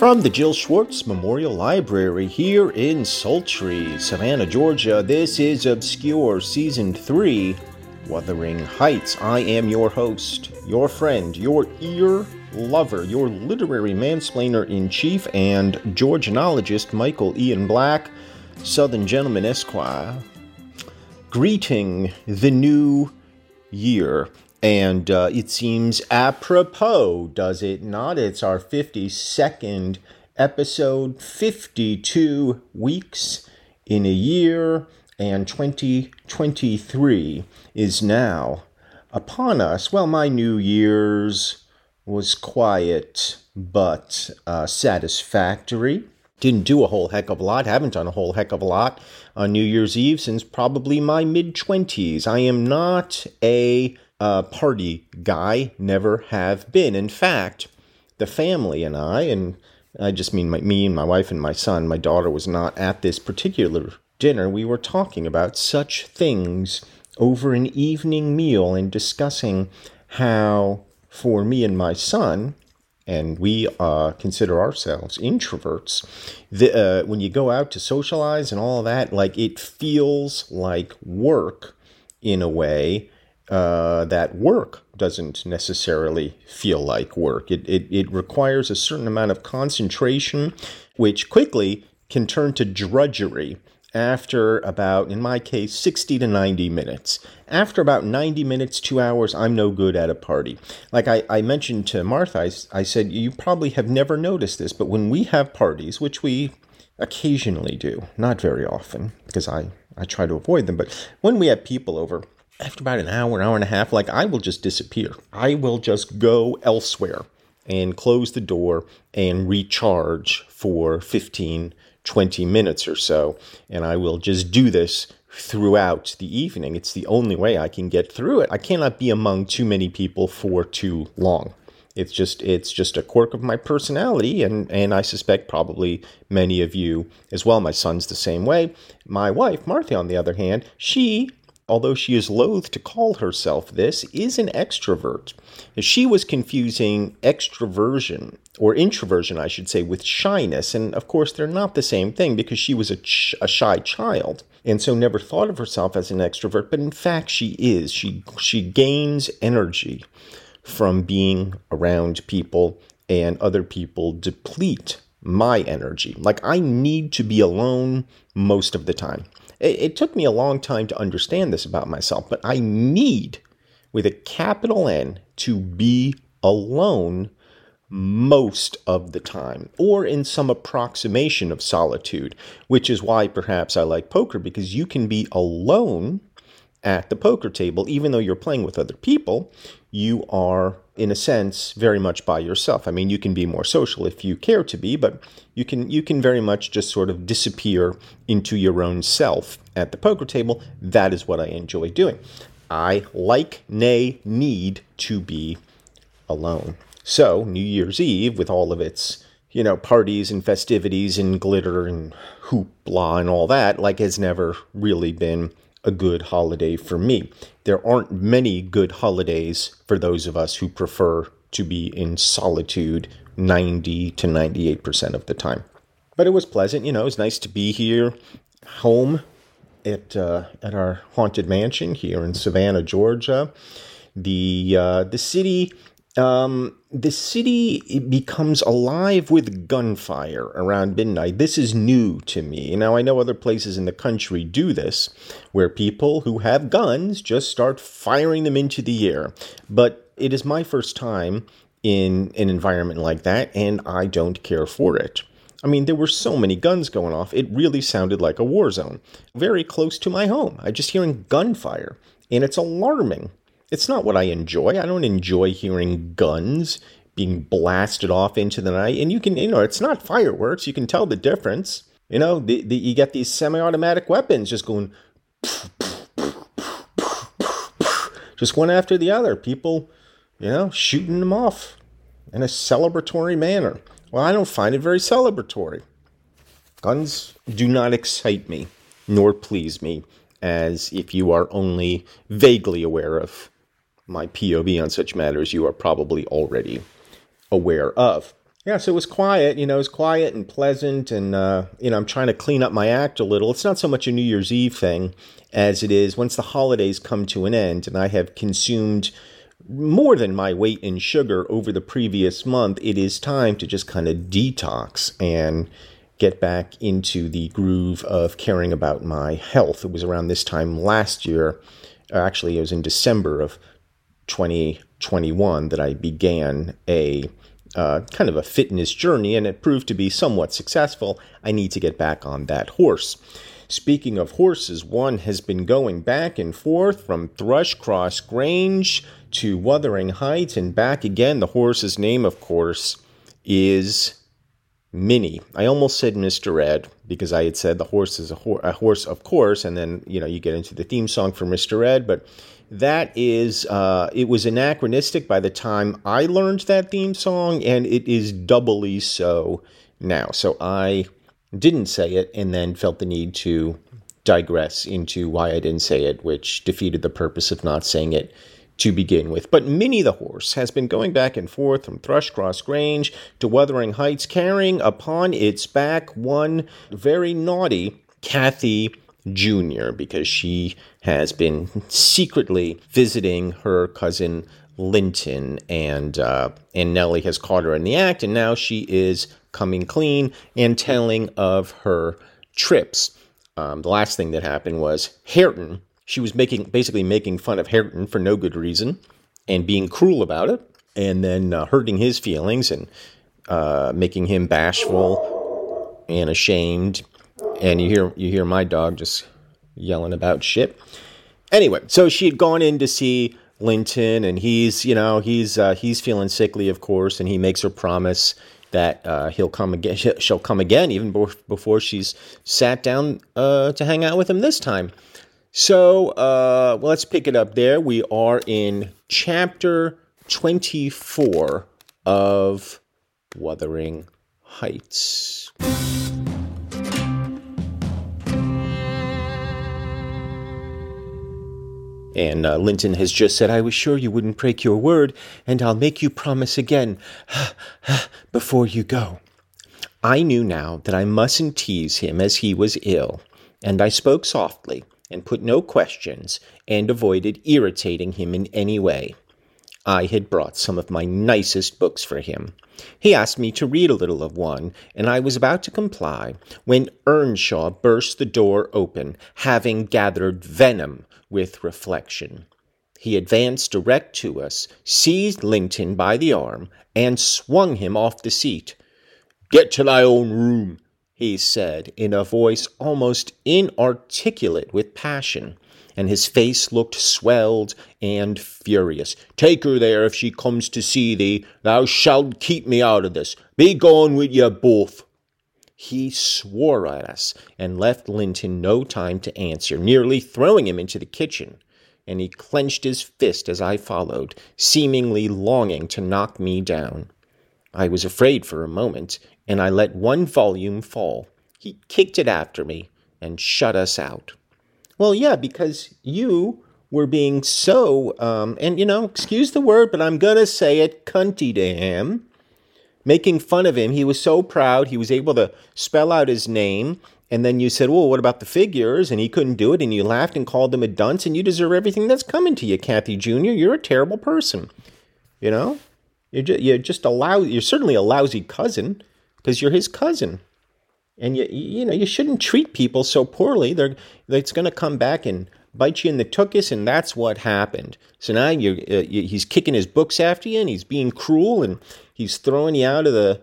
From the Jill Schwartz Memorial Library here in sultry Savannah, Georgia, this is Obscure Season 3 Wuthering Heights. I am your host, your friend, your ear lover, your literary mansplainer in chief, and Georgianologist Michael Ian Black, Southern Gentleman Esquire, greeting the new year. And uh, it seems apropos, does it not? It's our 52nd episode, 52 weeks in a year, and 2023 is now upon us. Well, my New Year's was quiet but uh, satisfactory. Didn't do a whole heck of a lot, haven't done a whole heck of a lot on New Year's Eve since probably my mid 20s. I am not a uh, party guy, never have been. In fact, the family and I, and I just mean my, me and my wife and my son, my daughter was not at this particular dinner. We were talking about such things over an evening meal and discussing how, for me and my son, and we uh, consider ourselves introverts. The, uh, when you go out to socialize and all that, like it feels like work in a way uh, that work doesn't necessarily feel like work. It, it, it requires a certain amount of concentration, which quickly can turn to drudgery after about, in my case, 60 to 90 minutes. After about 90 minutes, two hours, I'm no good at a party. Like I, I mentioned to Martha, I, I said, you probably have never noticed this, but when we have parties, which we occasionally do, not very often, because I, I try to avoid them, but when we have people over, after about an hour, an hour and a half, like I will just disappear. I will just go elsewhere and close the door and recharge for 15, 20 minutes or so. And I will just do this throughout the evening. It's the only way I can get through it. I cannot be among too many people for too long. It's just it's just a quirk of my personality and and I suspect probably many of you as well. My son's the same way. My wife, Martha on the other hand, she although she is loath to call herself this, is an extrovert. She was confusing extroversion, or introversion, I should say, with shyness. And of course, they're not the same thing because she was a, ch- a shy child and so never thought of herself as an extrovert. But in fact, she is. She, she gains energy from being around people, and other people deplete my energy. Like, I need to be alone most of the time. It, it took me a long time to understand this about myself, but I need, with a capital N, to be alone most of the time, or in some approximation of solitude, which is why perhaps I like poker because you can be alone at the poker table, even though you're playing with other people, you are, in a sense, very much by yourself. I mean, you can be more social if you care to be, but you can you can very much just sort of disappear into your own self at the poker table. That is what I enjoy doing. I like, nay, need to be alone. So, New Year's Eve, with all of its, you know, parties and festivities and glitter and hoopla and all that, like, has never really been a good holiday for me. There aren't many good holidays for those of us who prefer to be in solitude 90 to 98% of the time. But it was pleasant, you know, it was nice to be here home at uh, at our haunted mansion here in Savannah, Georgia. The uh, the city um, the city becomes alive with gunfire around midnight. This is new to me. Now, I know other places in the country do this, where people who have guns just start firing them into the air. But it is my first time in an environment like that, and I don't care for it. I mean, there were so many guns going off, it really sounded like a war zone. Very close to my home. I just hearing gunfire, and it's alarming. It's not what I enjoy. I don't enjoy hearing guns being blasted off into the night. And you can, you know, it's not fireworks. You can tell the difference. You know, the, the, you get these semi automatic weapons just going, just one after the other. People, you know, shooting them off in a celebratory manner. Well, I don't find it very celebratory. Guns do not excite me nor please me, as if you are only vaguely aware of my POV on such matters, you are probably already aware of. Yeah, so it was quiet, you know, it was quiet and pleasant, and, uh, you know, I'm trying to clean up my act a little. It's not so much a New Year's Eve thing as it is once the holidays come to an end and I have consumed more than my weight in sugar over the previous month, it is time to just kind of detox and get back into the groove of caring about my health. It was around this time last year, actually, it was in December of 2021 that I began a uh, kind of a fitness journey, and it proved to be somewhat successful. I need to get back on that horse. Speaking of horses, one has been going back and forth from Thrushcross Grange to Wuthering Heights and back again. The horse's name, of course, is Minnie. I almost said Mr. Ed because I had said the horse is a, ho- a horse, of course, and then you know you get into the theme song for Mr. Ed, but that is uh, it was anachronistic by the time I learned that theme song, and it is doubly so now. So I didn't say it, and then felt the need to digress into why I didn't say it, which defeated the purpose of not saying it to begin with. But Minnie the horse has been going back and forth from Thrushcross Grange to Wuthering Heights, carrying upon its back one very naughty Kathy Jr., because she has been secretly visiting her cousin Linton, and uh, and Nellie has caught her in the act, and now she is coming clean and telling of her trips. Um, the last thing that happened was Hareton. She was making basically making fun of Hareton for no good reason and being cruel about it, and then uh, hurting his feelings and uh, making him bashful and ashamed. And you hear you hear my dog just yelling about shit. Anyway, so she had gone in to see Linton, and he's, you know, he's uh, he's feeling sickly, of course, and he makes her promise that uh, he'll come again. She'll come again, even before she's sat down uh, to hang out with him this time. So uh, well, let's pick it up there. We are in chapter twenty-four of Wuthering Heights. And uh, Linton has just said, I was sure you wouldn't break your word, and I'll make you promise again before you go. I knew now that I mustn't tease him as he was ill, and I spoke softly and put no questions and avoided irritating him in any way. I had brought some of my nicest books for him. He asked me to read a little of one, and I was about to comply when Earnshaw burst the door open, having gathered venom with reflection. He advanced direct to us, seized Linton by the arm, and swung him off the seat. Get to thy own room, he said, in a voice almost inarticulate with passion, and his face looked swelled and furious. Take her there if she comes to see thee. Thou shalt keep me out of this. Be gone with ye both. He swore at us and left Linton no time to answer, nearly throwing him into the kitchen. and he clenched his fist as I followed, seemingly longing to knock me down. I was afraid for a moment, and I let one volume fall. He kicked it after me and shut us out. Well, yeah, because you were being so, um, and you know, excuse the word, but I'm gonna say it, cunty to him, making fun of him. He was so proud, he was able to spell out his name. And then you said, well, what about the figures? And he couldn't do it. And you laughed and called him a dunce. And you deserve everything that's coming to you, Kathy Jr. You're a terrible person. You know? You're just, you're just a lousy, you're certainly a lousy cousin because you're his cousin. And you, you know, you shouldn't treat people so poorly. They're, it's going to come back and bite you in the tuchus, and that's what happened. So now you're, uh, you, he's kicking his books after you, and he's being cruel, and he's throwing you out of the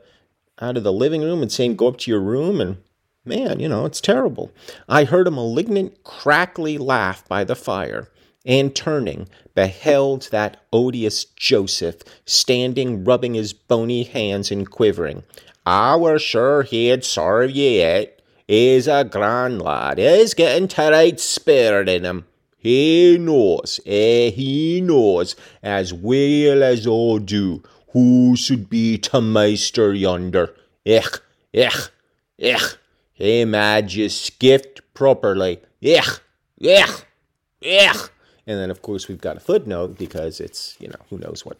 out of the living room and saying, "Go up to your room." And man, you know, it's terrible. I heard a malignant, crackly laugh by the fire, and turning, beheld that odious Joseph standing, rubbing his bony hands and quivering. I were sure he'd serve ye yet. He's a grand lad. He's getting to right spirit in him. He knows, eh, he knows as well as I do who should be to meister yonder. Ich, ich, ich. He mad you skift properly. Ich, ich, ich. And then, of course, we've got a footnote because it's, you know, who knows what,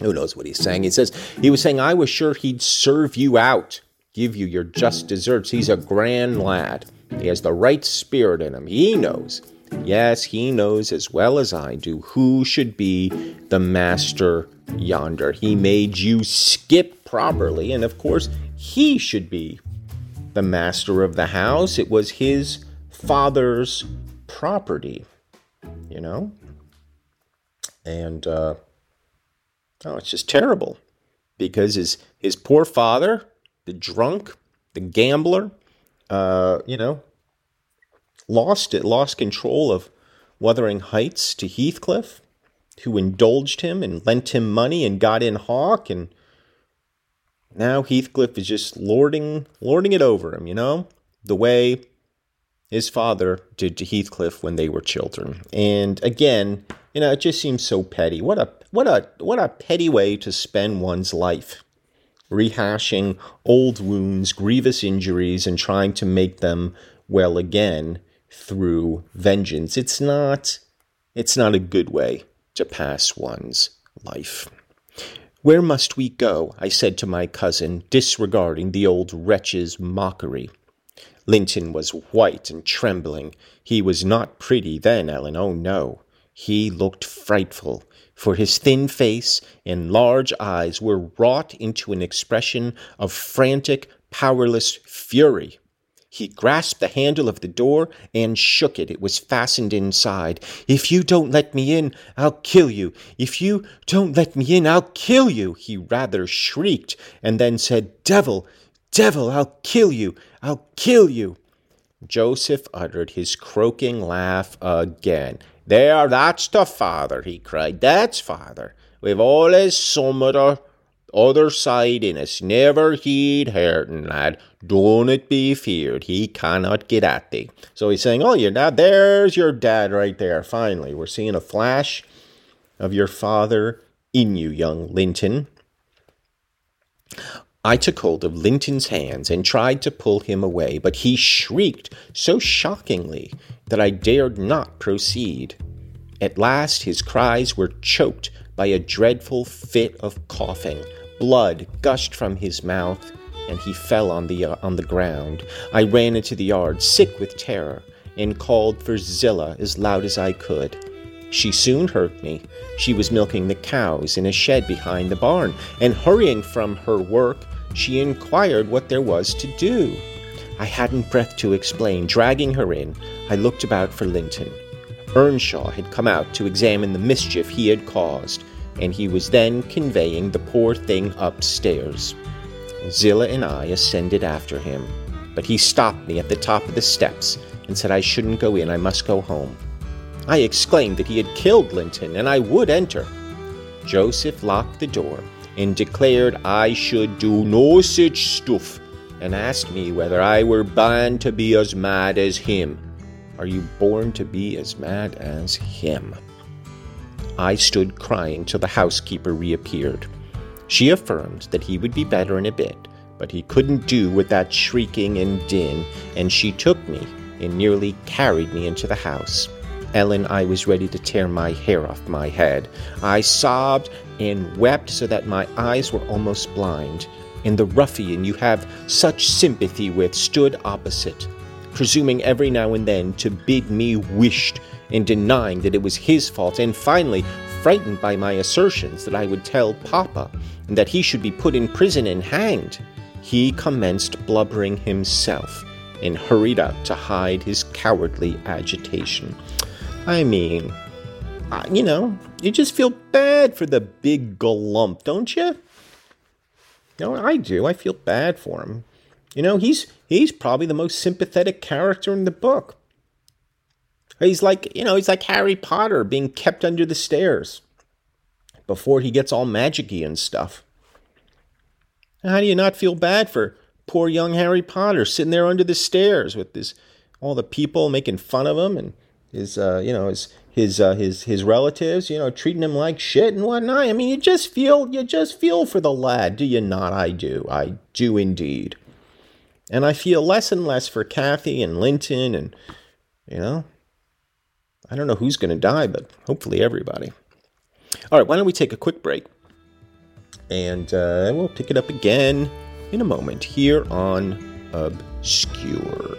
who knows what he's saying. He says, he was saying, I was sure he'd serve you out give you your just deserts. He's a grand lad. He has the right spirit in him. He knows. Yes, he knows as well as I do who should be the master yonder. He made you skip properly, and of course, he should be the master of the house. It was his father's property, you know? And, uh, oh, it's just terrible because his, his poor father the drunk, the gambler, uh, you know, lost it, lost control of Wuthering Heights to Heathcliff, who indulged him and lent him money and got in hock, and now Heathcliff is just lording lording it over him, you know, the way his father did to Heathcliff when they were children. And again, you know, it just seems so petty. What a what a what a petty way to spend one's life rehashing old wounds, grievous injuries, and trying to make them well again through vengeance. It's not it's not a good way to pass one's life. Where must we go? I said to my cousin, disregarding the old wretch's mockery. Linton was white and trembling. He was not pretty then, Ellen. Oh, no. He looked frightful for his thin face and large eyes were wrought into an expression of frantic, powerless fury. He grasped the handle of the door and shook it. It was fastened inside. If you don't let me in, I'll kill you. If you don't let me in, I'll kill you, he rather shrieked, and then said, Devil, devil, I'll kill you, I'll kill you. Joseph uttered his croaking laugh again. There, that's the father, he cried. That's father. We've always some other other side in us. Never heed hurting, lad. Don't it be feared. He cannot get at thee. So he's saying, Oh, your dad, there's your dad right there. Finally, we're seeing a flash of your father in you, young Linton. I took hold of Linton's hands and tried to pull him away, but he shrieked so shockingly that I dared not proceed. At last his cries were choked by a dreadful fit of coughing. Blood gushed from his mouth, and he fell on the, uh, on the ground. I ran into the yard, sick with terror, and called for Zillah as loud as I could. She soon heard me. She was milking the cows in a shed behind the barn, and hurrying from her work, she inquired what there was to do. I hadn't breath to explain. Dragging her in, I looked about for Linton. Earnshaw had come out to examine the mischief he had caused, and he was then conveying the poor thing upstairs. Zillah and I ascended after him, but he stopped me at the top of the steps and said I shouldn't go in, I must go home. I exclaimed that he had killed Linton, and I would enter. Joseph locked the door and declared I should do no such stuff, and asked me whether I were bound to be as mad as him. are you born to be as mad as him? I stood crying till the housekeeper reappeared. She affirmed that he would be better in a bit, but he couldn't do with that shrieking and din, and she took me and nearly carried me into the house. Ellen, I was ready to tear my hair off my head. I sobbed and wept so that my eyes were almost blind. And the ruffian you have such sympathy with stood opposite, presuming every now and then to bid me wisht and denying that it was his fault, and finally, frightened by my assertions that I would tell Papa and that he should be put in prison and hanged, he commenced blubbering himself and hurried out to hide his cowardly agitation. I mean, you know, you just feel bad for the big glump, don't you? No, I do. I feel bad for him. You know, he's he's probably the most sympathetic character in the book. He's like, you know, he's like Harry Potter being kept under the stairs before he gets all magicy and stuff. How do you not feel bad for poor young Harry Potter sitting there under the stairs with this all the people making fun of him and his uh, you know his his uh, his his relatives you know treating him like shit and whatnot. I mean, you just feel you just feel for the lad, do you not? I do, I do indeed, and I feel less and less for Kathy and Linton and you know. I don't know who's going to die, but hopefully everybody. All right, why don't we take a quick break? And uh, we'll pick it up again in a moment here on Obscure.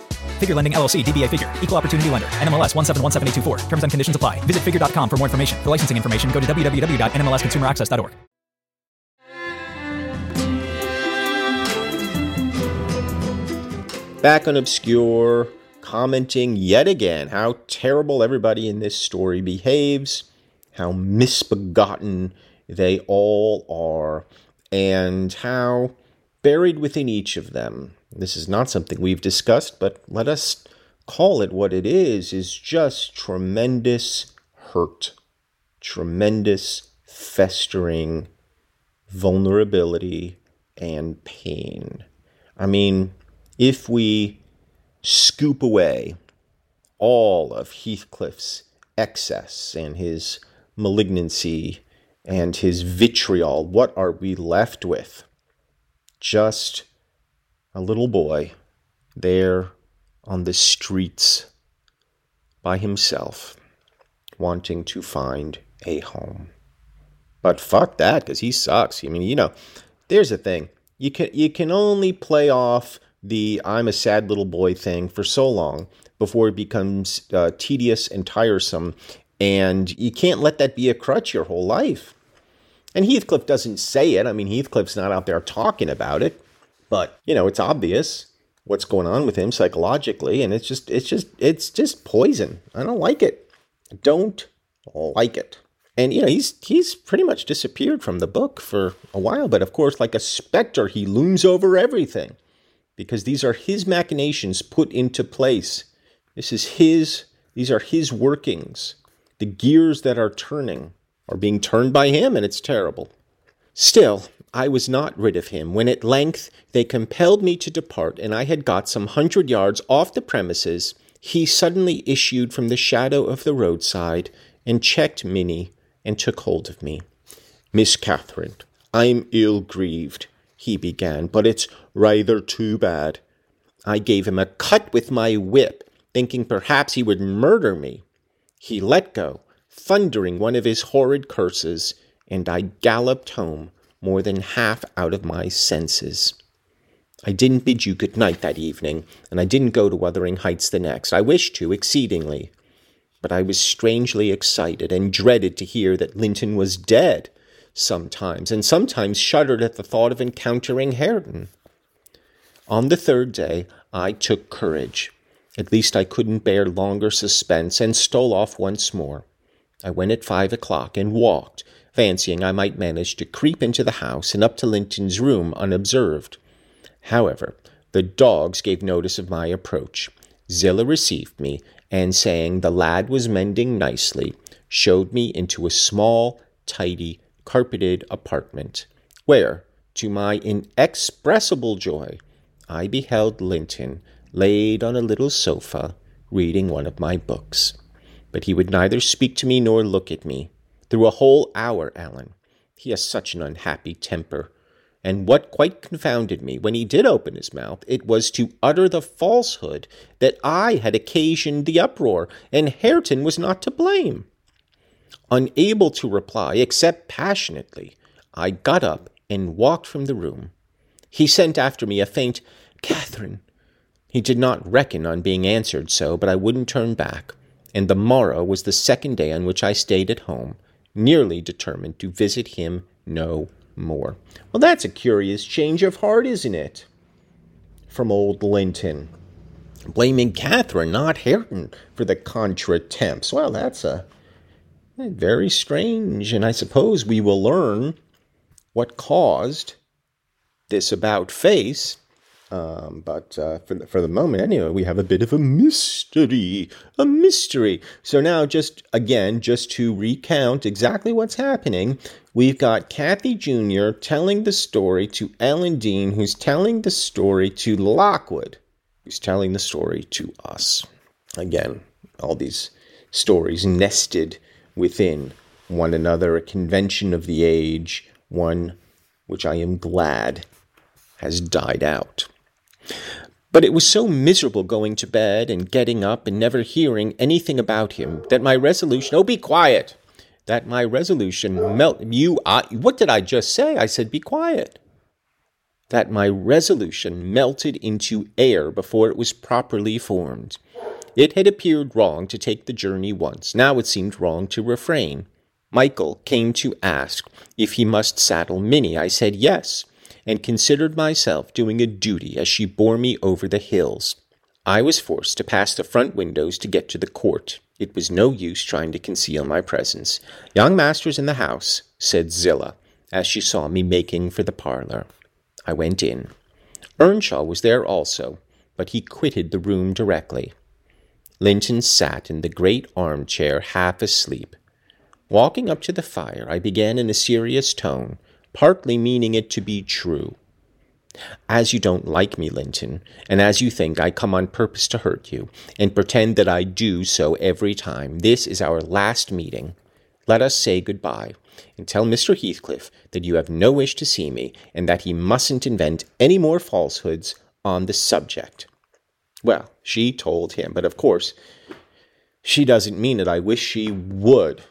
Figure Lending LLC, DBA Figure, Equal Opportunity Lender, NMLS 1717824. Terms and conditions apply. Visit figure.com for more information. For licensing information, go to www.nmlsconsumeraccess.org. Back on Obscure, commenting yet again how terrible everybody in this story behaves, how misbegotten they all are, and how buried within each of them this is not something we've discussed, but let us call it what it is, is just tremendous hurt, tremendous festering vulnerability and pain. I mean, if we scoop away all of Heathcliff's excess and his malignancy and his vitriol, what are we left with? Just a little boy there on the streets by himself, wanting to find a home. But fuck that, because he sucks. I mean, you know, there's a thing. You can you can only play off the I'm a sad little boy thing for so long before it becomes uh, tedious and tiresome, and you can't let that be a crutch your whole life. And Heathcliff doesn't say it. I mean, Heathcliff's not out there talking about it. But, you know, it's obvious what's going on with him psychologically and it's just it's just it's just poison. I don't like it. I don't like it. And you know, he's he's pretty much disappeared from the book for a while, but of course like a specter he looms over everything because these are his machinations put into place. This is his these are his workings. The gears that are turning are being turned by him and it's terrible. Still, I was not rid of him when at length they compelled me to depart, and I had got some hundred yards off the premises. He suddenly issued from the shadow of the roadside and checked Minnie and took hold of me. Miss Catherine, I'm ill grieved, he began, but it's rather too bad. I gave him a cut with my whip, thinking perhaps he would murder me. He let go, thundering one of his horrid curses, and I galloped home more than half out of my senses. I didn't bid you good night that evening, and I didn't go to Wuthering Heights the next. I wished to exceedingly, but I was strangely excited and dreaded to hear that Linton was dead sometimes, and sometimes shuddered at the thought of encountering Hareton. On the third day, I took courage. At least I couldn't bear longer suspense, and stole off once more. I went at five o'clock and walked, fancying I might manage to creep into the house and up to Linton's room unobserved. However, the dogs gave notice of my approach. Zillah received me, and saying the lad was mending nicely, showed me into a small, tidy, carpeted apartment, where, to my inexpressible joy, I beheld Linton laid on a little sofa, reading one of my books. But he would neither speak to me nor look at me. Through a whole hour, Alan. He has such an unhappy temper. And what quite confounded me, when he did open his mouth, it was to utter the falsehood that I had occasioned the uproar, and Hareton was not to blame. Unable to reply, except passionately, I got up and walked from the room. He sent after me a faint, Catherine. He did not reckon on being answered so, but I wouldn't turn back, and the morrow was the second day on which I stayed at home, nearly determined to visit him no more. Well, that's a curious change of heart, isn't it? From old Linton. Blaming Catherine, not Hareton, for the contretemps. Well, that's a very strange, and I suppose we will learn what caused this about face um, but uh, for, the, for the moment, anyway, we have a bit of a mystery. A mystery. So now, just again, just to recount exactly what's happening, we've got Kathy Jr. telling the story to Ellen Dean, who's telling the story to Lockwood, who's telling the story to us. Again, all these stories nested within one another, a convention of the age, one which I am glad has died out. But it was so miserable going to bed and getting up and never hearing anything about him that my resolution, oh, be quiet, that my resolution melt, you, I, what did I just say? I said, be quiet. That my resolution melted into air before it was properly formed. It had appeared wrong to take the journey once. Now it seemed wrong to refrain. Michael came to ask if he must saddle Minnie. I said yes and considered myself doing a duty as she bore me over the hills. I was forced to pass the front windows to get to the court. It was no use trying to conceal my presence. Young master's in the house, said Zillah, as she saw me making for the parlor. I went in. Earnshaw was there also, but he quitted the room directly. Linton sat in the great armchair half asleep. Walking up to the fire, I began in a serious tone, partly meaning it to be true. As you don't like me, Linton, and as you think I come on purpose to hurt you, and pretend that I do so every time, this is our last meeting. Let us say good-bye, and tell Mr. Heathcliff that you have no wish to see me, and that he mustn't invent any more falsehoods on the subject. Well, she told him, but of course, she doesn't mean it. I wish she would.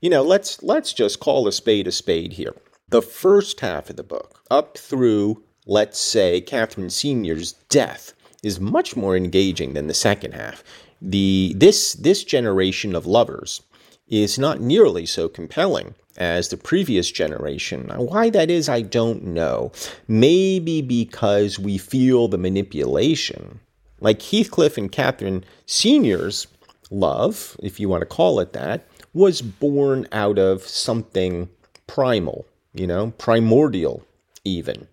You know, let's let's just call a spade a spade here the first half of the book, up through, let's say, Catherine Senior's death, is much more engaging than the second half. The this this generation of lovers is not nearly so compelling as the previous generation. Why that is, I don't know. Maybe because we feel the manipulation. Like Heathcliff and Catherine Senior's love, if you want to call it that, was born out of something primal, you know, primordial even.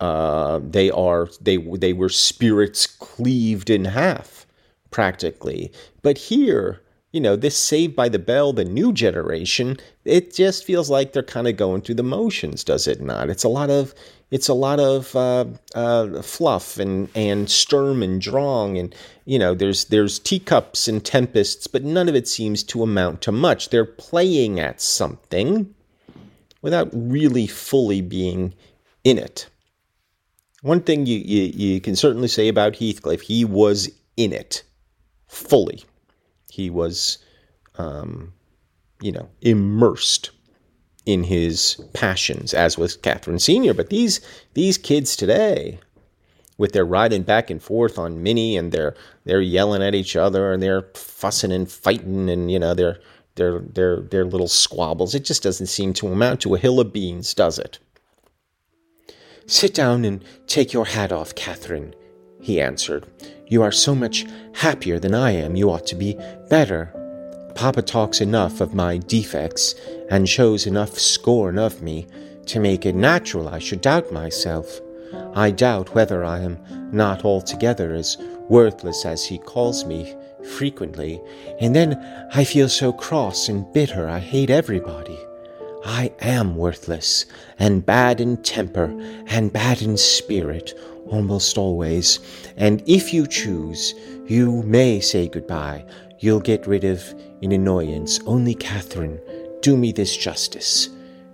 Uh, they are they they were spirits cleaved in half, practically. But here, you know, this Saved by the Bell, the new generation, it just feels like they're kind of going through the motions, does it not? It's a lot of it's a lot of uh, uh, fluff and and Sturm and Drang, and you know, there's there's teacups and tempests, but none of it seems to amount to much. They're playing at something without really fully being in it. One thing you, you, you can certainly say about Heathcliff, he was in it fully. He was, um, you know, immersed in his passions, as was Catherine Senior. But these these kids today, with their riding back and forth on Minnie, and they're they're yelling at each other, and they're fussing and fighting, and you know they're their their their little squabbles. It just doesn't seem to amount to a hill of beans, does it? Sit down and take your hat off, Catherine, he answered. You are so much happier than I am, you ought to be better. Papa talks enough of my defects and shows enough scorn of me to make it natural I should doubt myself. I doubt whether I am not altogether as worthless as he calls me frequently, and then I feel so cross and bitter I hate everybody. I am worthless, and bad in temper, and bad in spirit, almost always, and if you choose, you may say goodbye. You'll get rid of an annoyance. Only, Catherine, do me this justice.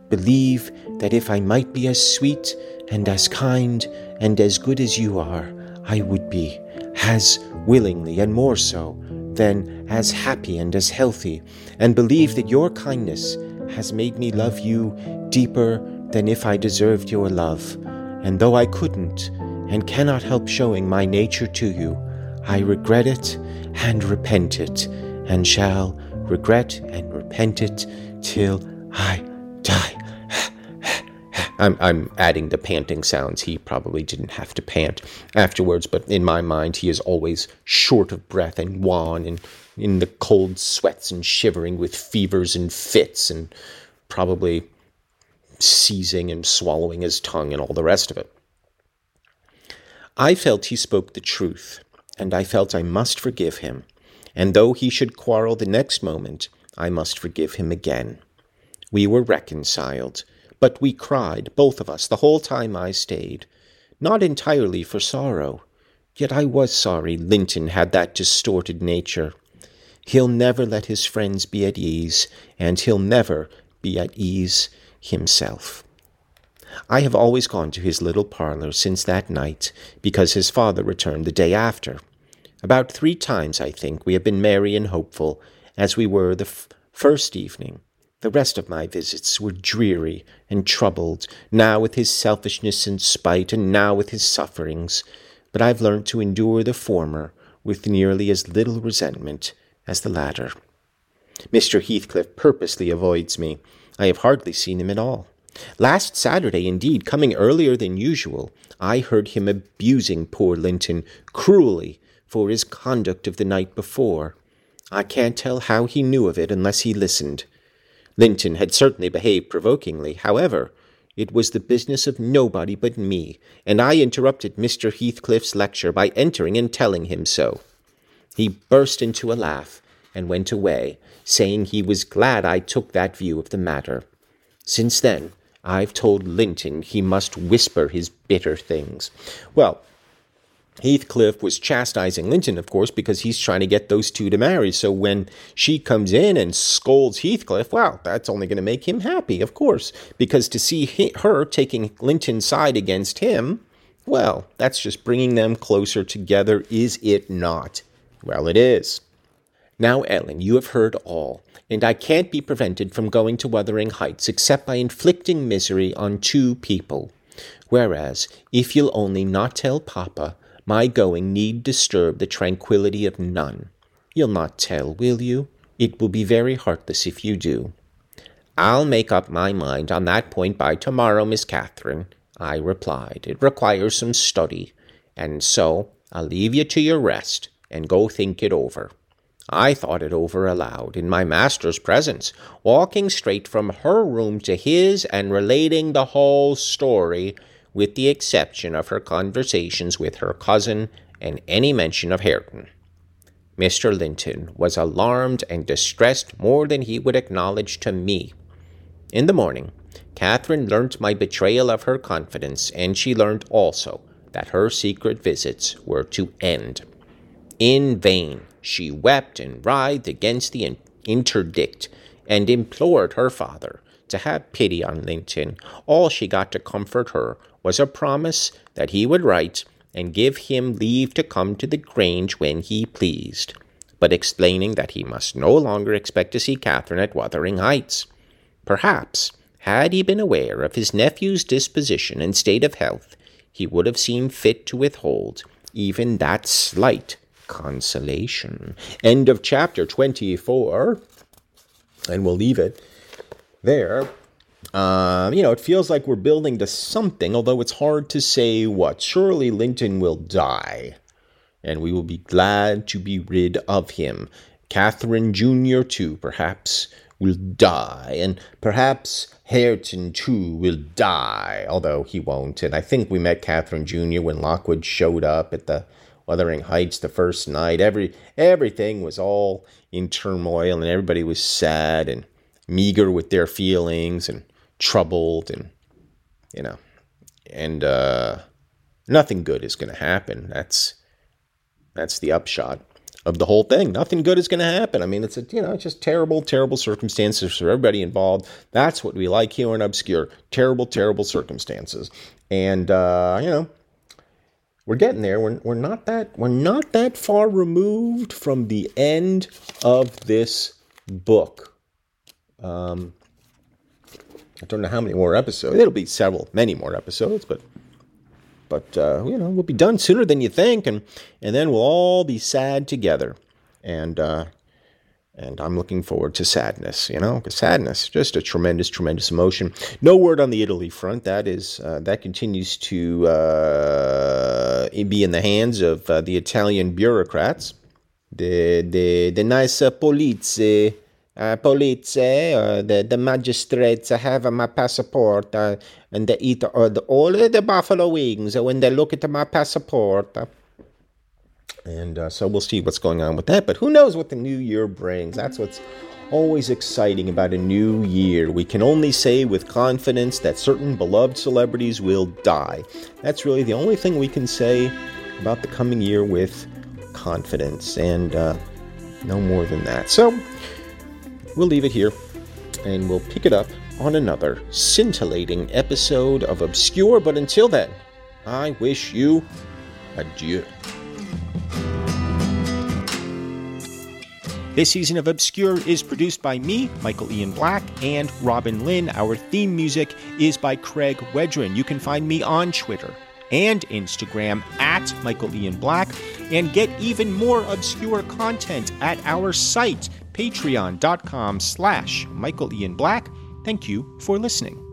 Believe that if I might be as sweet and as kind and as good as you are, I would be, as willingly and more so, than as happy and as healthy, and believe that your kindness has made me love you deeper than if I deserved your love. And though I couldn't and cannot help showing my nature to you, I regret it and repent it, and shall regret and repent it till I die. I'm, I'm adding the panting sounds. He probably didn't have to pant afterwards, but in my mind, he is always short of breath and wan and in the cold sweats and shivering with fevers and fits and probably seizing and swallowing his tongue and all the rest of it. I felt he spoke the truth, and I felt I must forgive him, and though he should quarrel the next moment, I must forgive him again. We were reconciled but we cried, both of us, the whole time I stayed. Not entirely for sorrow, yet I was sorry Linton had that distorted nature. He'll never let his friends be at ease, and he'll never be at ease himself. I have always gone to his little parlour since that night, because his father returned the day after. About three times, I think, we have been merry and hopeful, as we were the f- first evening, the rest of my visits were dreary and troubled, now with his selfishness and spite, and now with his sufferings. But I've learned to endure the former with nearly as little resentment as the latter. Mr. Heathcliff purposely avoids me. I have hardly seen him at all. Last Saturday, indeed, coming earlier than usual, I heard him abusing poor Linton cruelly for his conduct of the night before. I can't tell how he knew of it unless he listened. Linton had certainly behaved provokingly. However, it was the business of nobody but me, and I interrupted Mr. Heathcliff's lecture by entering and telling him so. He burst into a laugh and went away, saying he was glad I took that view of the matter. Since then, I've told Linton he must whisper his bitter things. Well, Heathcliff was chastising Linton, of course, because he's trying to get those two to marry. So when she comes in and scolds Heathcliff, well, that's only going to make him happy, of course, because to see he, her taking Linton's side against him, well, that's just bringing them closer together, is it not? Well, it is. Now, Ellen, you have heard all, and I can't be prevented from going to Wuthering Heights except by inflicting misery on two people. Whereas, if you'll only not tell Papa, my going need disturb the tranquillity of none. You'll not tell, will you? It will be very heartless if you do. I'll make up my mind on that point by tomorrow, Miss Catherine, I replied. It requires some study, and so I'll leave you to your rest and go think it over. I thought it over aloud in my master's presence, walking straight from her room to his and relating the whole story with the exception of her conversations with her cousin and any mention of Hareton. Mr. Linton was alarmed and distressed more than he would acknowledge to me. In the morning, Catherine learnt my betrayal of her confidence, and she learnt also that her secret visits were to end. In vain she wept and writhed against the interdict, and implored her father to have pity on Linton. All she got to comfort her was a promise that he would write and give him leave to come to the Grange when he pleased, but explaining that he must no longer expect to see Catherine at Wuthering Heights. Perhaps, had he been aware of his nephew's disposition and state of health, he would have seen fit to withhold even that slight consolation. End of chapter 24. And we'll leave it there. Um, you know, it feels like we're building to something, although it's hard to say what. Surely Linton will die, and we will be glad to be rid of him. Catherine Jr., too, perhaps will die, and perhaps Hareton, too, will die, although he won't. And I think we met Catherine Jr. when Lockwood showed up at the Wuthering Heights the first night. Every everything was all in turmoil, and everybody was sad and meager with their feelings and troubled, and you know, and uh, nothing good is going to happen. That's that's the upshot of the whole thing. Nothing good is going to happen. I mean, it's a, you know, it's just terrible, terrible circumstances for everybody involved. That's what we like here in Obscure. Terrible, terrible circumstances. And uh, you know, we're getting there. We're, we're not that we're not that far removed from the end of this book. Um, I don't know how many more episodes. It'll be several, many more episodes, but but uh, you know, we'll be done sooner than you think, and and then we'll all be sad together. And uh, and I'm looking forward to sadness. You know, because sadness, just a tremendous, tremendous emotion. No word on the Italy front. That is uh, that continues to uh, be in the hands of uh, the Italian bureaucrats, the the the nice police police, uh, the, the magistrates have my passport uh, and they eat uh, all the buffalo wings when they look at my passport. And uh, so we'll see what's going on with that. But who knows what the new year brings? That's what's always exciting about a new year. We can only say with confidence that certain beloved celebrities will die. That's really the only thing we can say about the coming year with confidence, and uh, no more than that. So, we'll leave it here and we'll pick it up on another scintillating episode of Obscure. But until then, I wish you adieu. This season of Obscure is produced by me, Michael Ian Black, and Robin Lynn. Our theme music is by Craig Wedren. You can find me on Twitter and Instagram at Michael Ian Black and get even more obscure content at our site patreon.com slash Michael Ian Black. Thank you for listening.